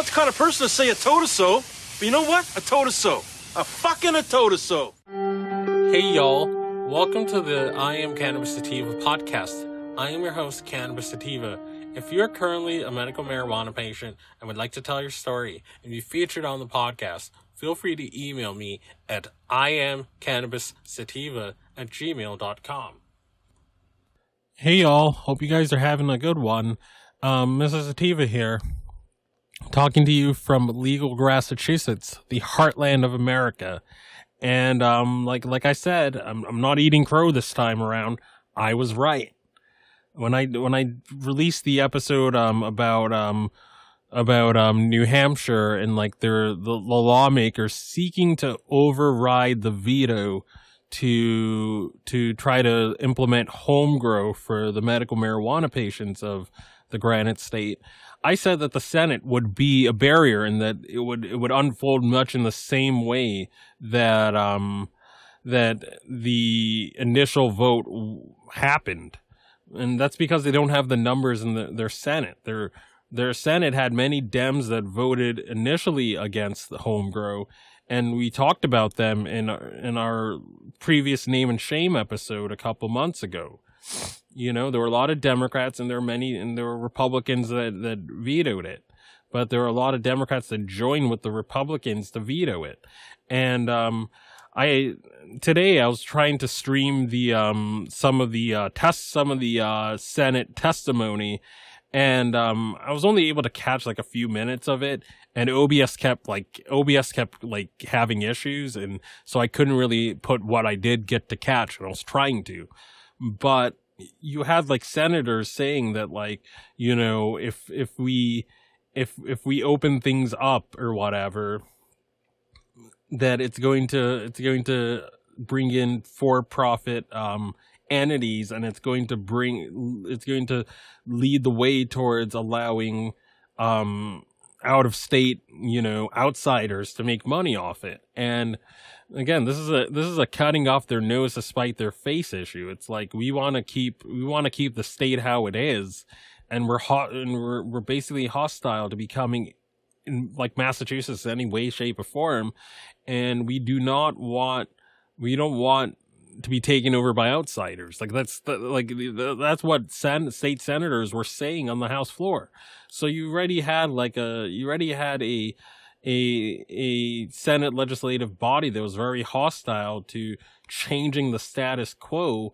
not the kind of person to say a told her so. But you know what? A told her so. A fucking a told her so. Hey y'all, welcome to the I Am Cannabis Sativa podcast. I am your host, Cannabis Sativa. If you're currently a medical marijuana patient and would like to tell your story and be featured on the podcast, feel free to email me at iamcannabissativa at gmail.com. Hey y'all, hope you guys are having a good one. Um, Mrs. Sativa here, talking to you from legal Massachusetts, the heartland of America. And um, like like I said, I'm I'm not eating crow this time around. I was right when I when I released the episode um about um about um New Hampshire and like their the, the lawmakers seeking to override the veto to to try to implement home grow for the medical marijuana patients of the Granite State. I said that the Senate would be a barrier and that it would it would unfold much in the same way that um that the initial vote happened and that's because they don't have the numbers in the, their Senate. Their their Senate had many Dems that voted initially against the home grow, and we talked about them in our, in our previous name and shame episode a couple months ago. You know, there were a lot of Democrats and there were many and there were Republicans that that vetoed it, but there were a lot of Democrats that joined with the Republicans to veto it, and um, I today I was trying to stream the um some of the uh test some of the uh Senate testimony. And um I was only able to catch like a few minutes of it. And OBS kept like OBS kept like having issues. And so I couldn't really put what I did get to catch. And I was trying to. But you had like senators saying that like you know if if we if if we open things up or whatever that it's going to it's going to bring in for profit um, entities and it's going to bring it's going to lead the way towards allowing um, out of state you know outsiders to make money off it. And again this is a this is a cutting off their nose to spite their face issue. It's like we want to keep we want to keep the state how it is. And we're hot and we're, we're basically hostile to becoming in like Massachusetts in any way, shape, or form. And we do not want, we don't want to be taken over by outsiders. Like that's the, like that's what sen- state senators were saying on the House floor. So you already had like a, you already had a, a a Senate legislative body that was very hostile to changing the status quo,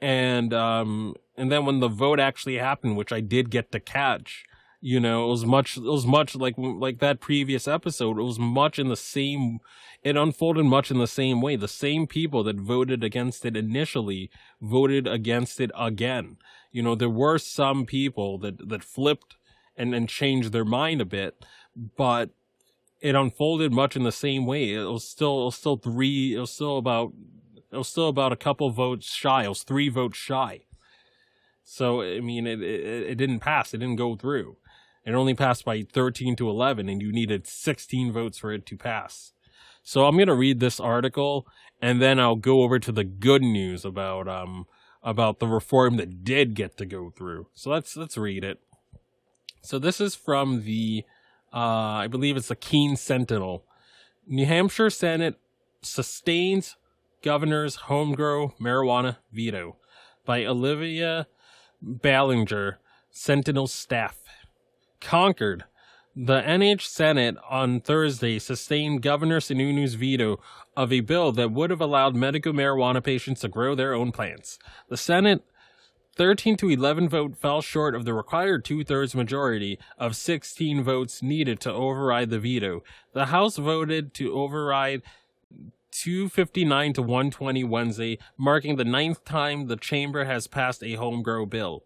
and um and then when the vote actually happened, which I did get to catch, you know it was much it was much like like that previous episode. It was much in the same it unfolded much in the same way. The same people that voted against it initially voted against it again. You know there were some people that that flipped and and changed their mind a bit but it unfolded much in the same way. It was still it was still three it was still about it was still about a couple votes shy. It was three votes shy. So I mean, it, it, it didn't pass. It didn't go through. It only passed by 13 to 11, and you needed 16 votes for it to pass. So I'm going to read this article, and then I'll go over to the good news about um about the reform that did get to go through. So let's let's read it. So this is from the uh, I believe it's the Keene Sentinel. New Hampshire Senate sustains governor's homegrown marijuana veto by Olivia Ballinger, Sentinel staff. Concord. The NH Senate on Thursday sustained Governor Sununu's veto of a bill that would have allowed medical marijuana patients to grow their own plants. The Senate 13 to 11 vote fell short of the required two thirds majority of 16 votes needed to override the veto. The House voted to override 259 to 120 Wednesday, marking the ninth time the chamber has passed a home grow bill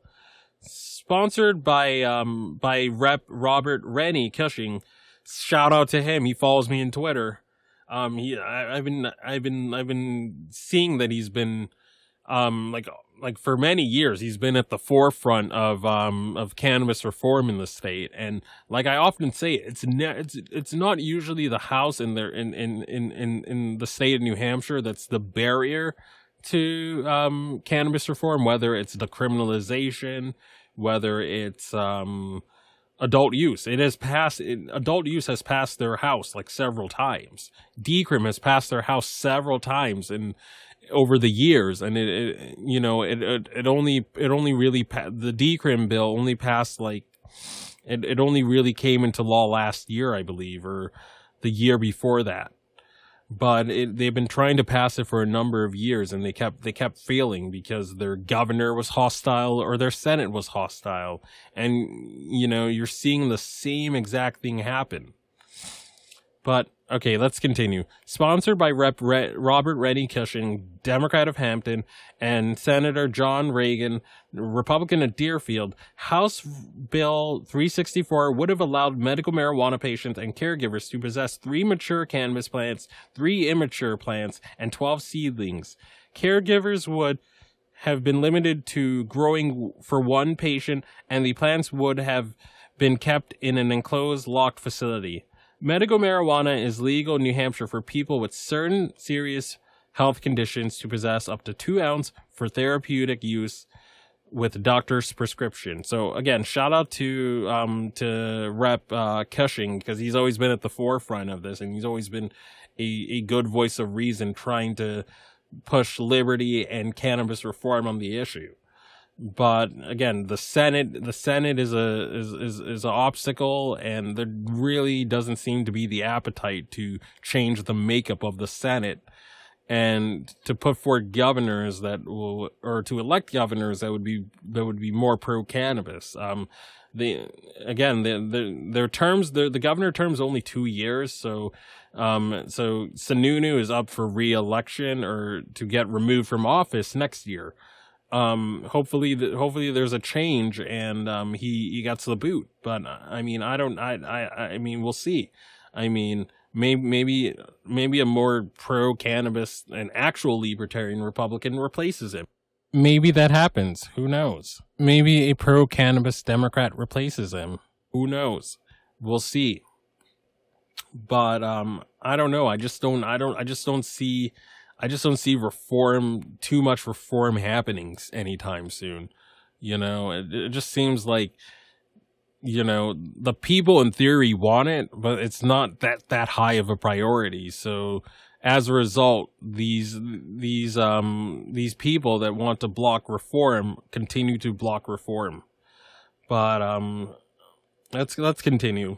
sponsored by um by Rep Robert Renny Cushing. Shout out to him. He follows me on Twitter. Um, he I, have been I've been I've been seeing that he's been um like like for many years he's been at the forefront of um of cannabis reform in the state and like I often say it's ne- it's it's not usually the house in there in in in in in the state of New Hampshire that's the barrier to um cannabis reform whether it's the criminalization whether it's um adult use. It has passed, it, adult use has passed their house like several times. Decrim has passed their house several times and over the years. And it, it you know, it, it, it, only, it only really, pa- the Decrim bill only passed like, it, it only really came into law last year, I believe, or the year before that but it, they've been trying to pass it for a number of years and they kept they kept failing because their governor was hostile or their senate was hostile. And you know you're seeing the same exact thing happen. But okay, let's continue. Sponsored by Rep. Re- Robert Renny Cushing, Democrat of Hampton, and Senator John Reagan, Republican of Deerfield, House Bill 364 would have allowed medical marijuana patients and caregivers to possess three mature cannabis plants, three immature plants, and 12 seedlings. Caregivers would have been limited to growing for one patient, and the plants would have been kept in an enclosed, locked facility. Medical marijuana is legal in New Hampshire for people with certain serious health conditions to possess up to two ounces for therapeutic use with a doctor's prescription. So again, shout out to um to Rep uh, Cushing because he's always been at the forefront of this, and he's always been a a good voice of reason trying to push liberty and cannabis reform on the issue but again, the Senate, the Senate is a is is is an obstacle, and there really doesn't seem to be the appetite to change the makeup of the Senate, and to put forward governors that will, or to elect governors that would be that would be more pro cannabis. Um, the again, the, the their terms, the the governor terms only two years, so um, so Sununu is up for re-election or to get removed from office next year um hopefully hopefully there's a change and um he he gets the boot. But i mean i don't i i i mean we'll see. I mean maybe maybe maybe a more pro cannabis and actual libertarian republican replaces him. Maybe that happens. Who knows? Maybe a pro cannabis democrat replaces him. Who knows? We'll see. But um i don't know. I just don't i don't i just don't see I just don't see reform, too much reform happenings anytime soon. You know, it, it just seems like, you know, the people in theory want it, but it's not that, that high of a priority. So as a result, these, these, um, these people that want to block reform continue to block reform. But, um, let's, let's continue.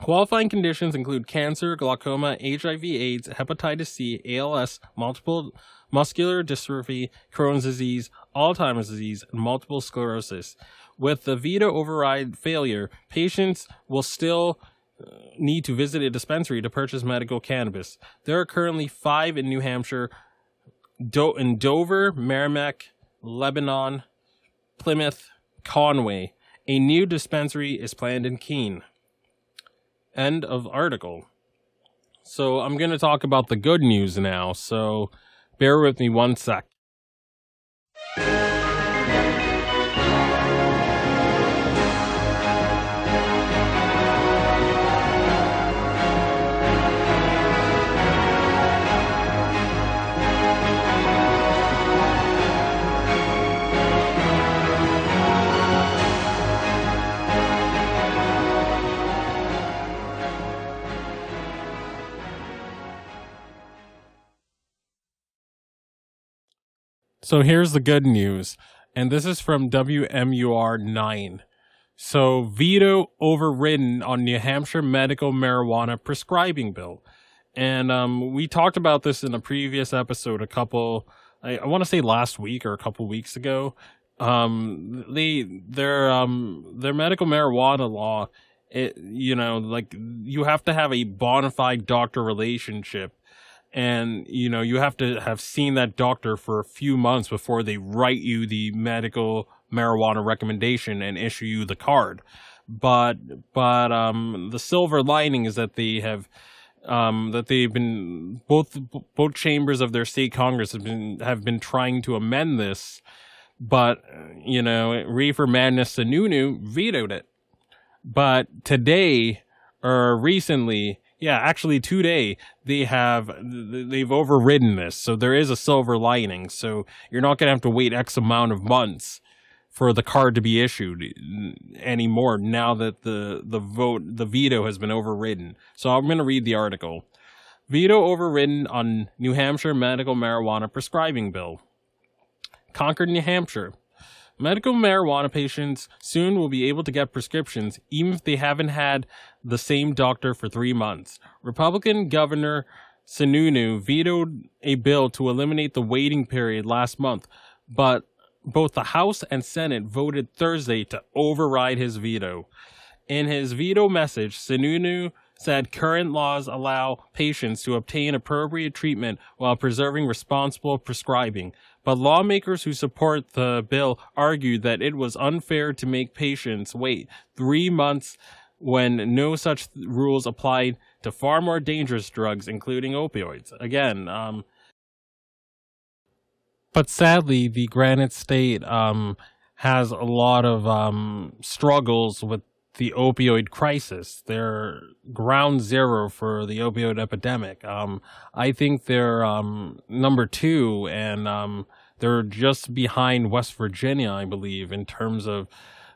Qualifying conditions include cancer, glaucoma, HIV, AIDS, hepatitis C, ALS, multiple muscular dystrophy, Crohn's disease, Alzheimer's disease, and multiple sclerosis. With the veto override failure, patients will still uh, need to visit a dispensary to purchase medical cannabis. There are currently five in New Hampshire, Do- in Dover, Merrimack, Lebanon, Plymouth, Conway. A new dispensary is planned in Keene. End of article. So I'm going to talk about the good news now. So bear with me one sec. So here's the good news, and this is from WMUR 9. So, veto overridden on New Hampshire medical marijuana prescribing bill. And um, we talked about this in a previous episode a couple, I, I want to say last week or a couple weeks ago. Um, they, their, um, their medical marijuana law, it, you know, like you have to have a bona fide doctor relationship and you know you have to have seen that doctor for a few months before they write you the medical marijuana recommendation and issue you the card. But but um the silver lining is that they have um that they've been both both chambers of their state congress have been have been trying to amend this but you know reefer madness Sununu vetoed it. But today or recently yeah, actually today they have they've overridden this, so there is a silver lining. So you're not going to have to wait X amount of months for the card to be issued anymore now that the the vote the veto has been overridden. So I'm going to read the article. Veto overridden on New Hampshire medical marijuana prescribing bill. Concord, New Hampshire. Medical marijuana patients soon will be able to get prescriptions even if they haven't had the same doctor for three months. Republican Governor Sununu vetoed a bill to eliminate the waiting period last month, but both the House and Senate voted Thursday to override his veto. In his veto message, Sununu said current laws allow patients to obtain appropriate treatment while preserving responsible prescribing. But lawmakers who support the bill argued that it was unfair to make patients wait three months when no such rules applied to far more dangerous drugs, including opioids. Again, um, but sadly, the Granite State um, has a lot of um, struggles with the opioid crisis. They're ground zero for the opioid epidemic. Um, I think they're um, number two, and um, they're just behind West Virginia, I believe, in terms of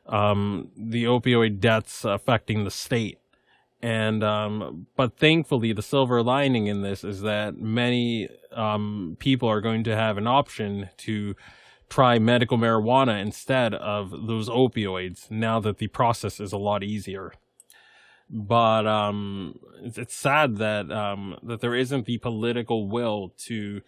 um, the opioid deaths affecting the state. And um, but thankfully, the silver lining in this is that many um, people are going to have an option to try medical marijuana instead of those opioids now that the process is a lot easier. But um, it's sad that um, that there isn't the political will to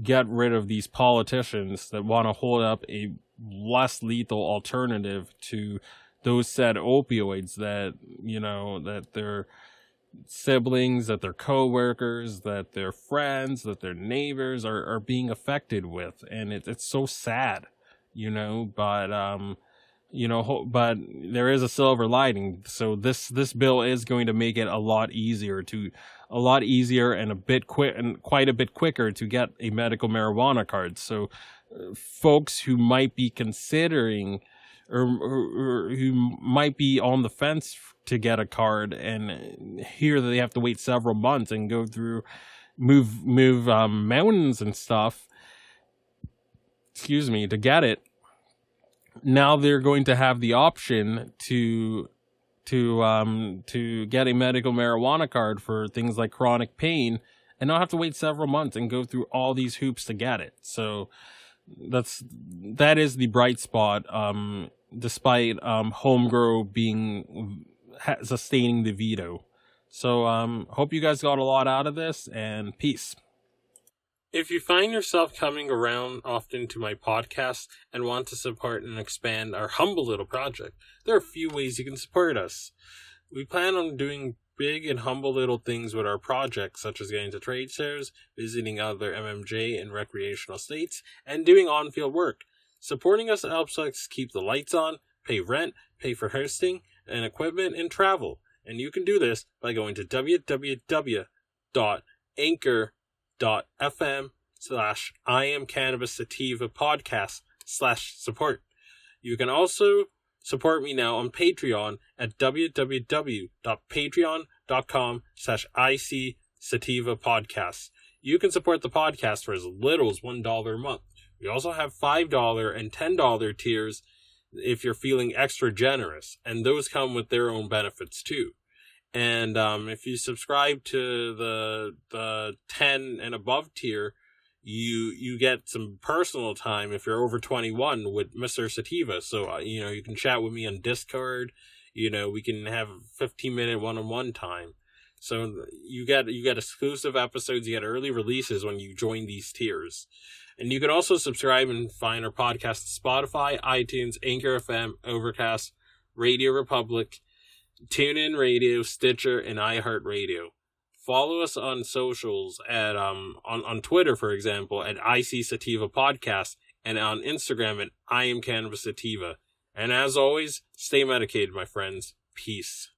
get rid of these politicians that want to hold up a less lethal alternative to those said opioids that you know that their siblings that their co-workers that their friends that their neighbors are, are being affected with. And it, it's so sad you know but um you know but there is a silver lining. So this this bill is going to make it a lot easier to a lot easier and a bit quick and quite a bit quicker to get a medical marijuana card. So uh, folks who might be considering or, or, or, who might be on the fence to get a card and hear that they have to wait several months and go through move move um, mountains and stuff excuse me to get it. Now they're going to have the option to to um to get a medical marijuana card for things like chronic pain and not have to wait several months and go through all these hoops to get it. So that's that is the bright spot um despite um, Homegrow being sustaining the veto. So um, hope you guys got a lot out of this, and peace. If you find yourself coming around often to my podcast and want to support and expand our humble little project, there are a few ways you can support us. We plan on doing big and humble little things with our project, such as getting to trade shows, visiting other MMJ and recreational states, and doing on field work. Supporting us helps us keep the lights on, pay rent, pay for hosting and equipment, and travel. And you can do this by going to www.anchor.fm slash I am cannabis sativa podcast slash support. You can also support me now on Patreon at www.patreon.com slash IC sativa podcast. You can support the podcast for as little as $1 a month. We also have $5 and $10 tiers if you're feeling extra generous, and those come with their own benefits too. And um, if you subscribe to the the 10 and above tier, you you get some personal time if you're over 21 with Mr. Sativa. So uh, you know you can chat with me on Discord. You know we can have 15 minute one on one time. So you get you get exclusive episodes, you get early releases when you join these tiers. And you can also subscribe and find our podcast on Spotify, iTunes, Anchor FM, Overcast, Radio Republic, TuneIn Radio, Stitcher, and iHeartRadio. Follow us on socials at um on, on Twitter, for example, at IC Sativa Podcast, and on Instagram at I am Cannabis Sativa. And as always, stay medicated, my friends. Peace.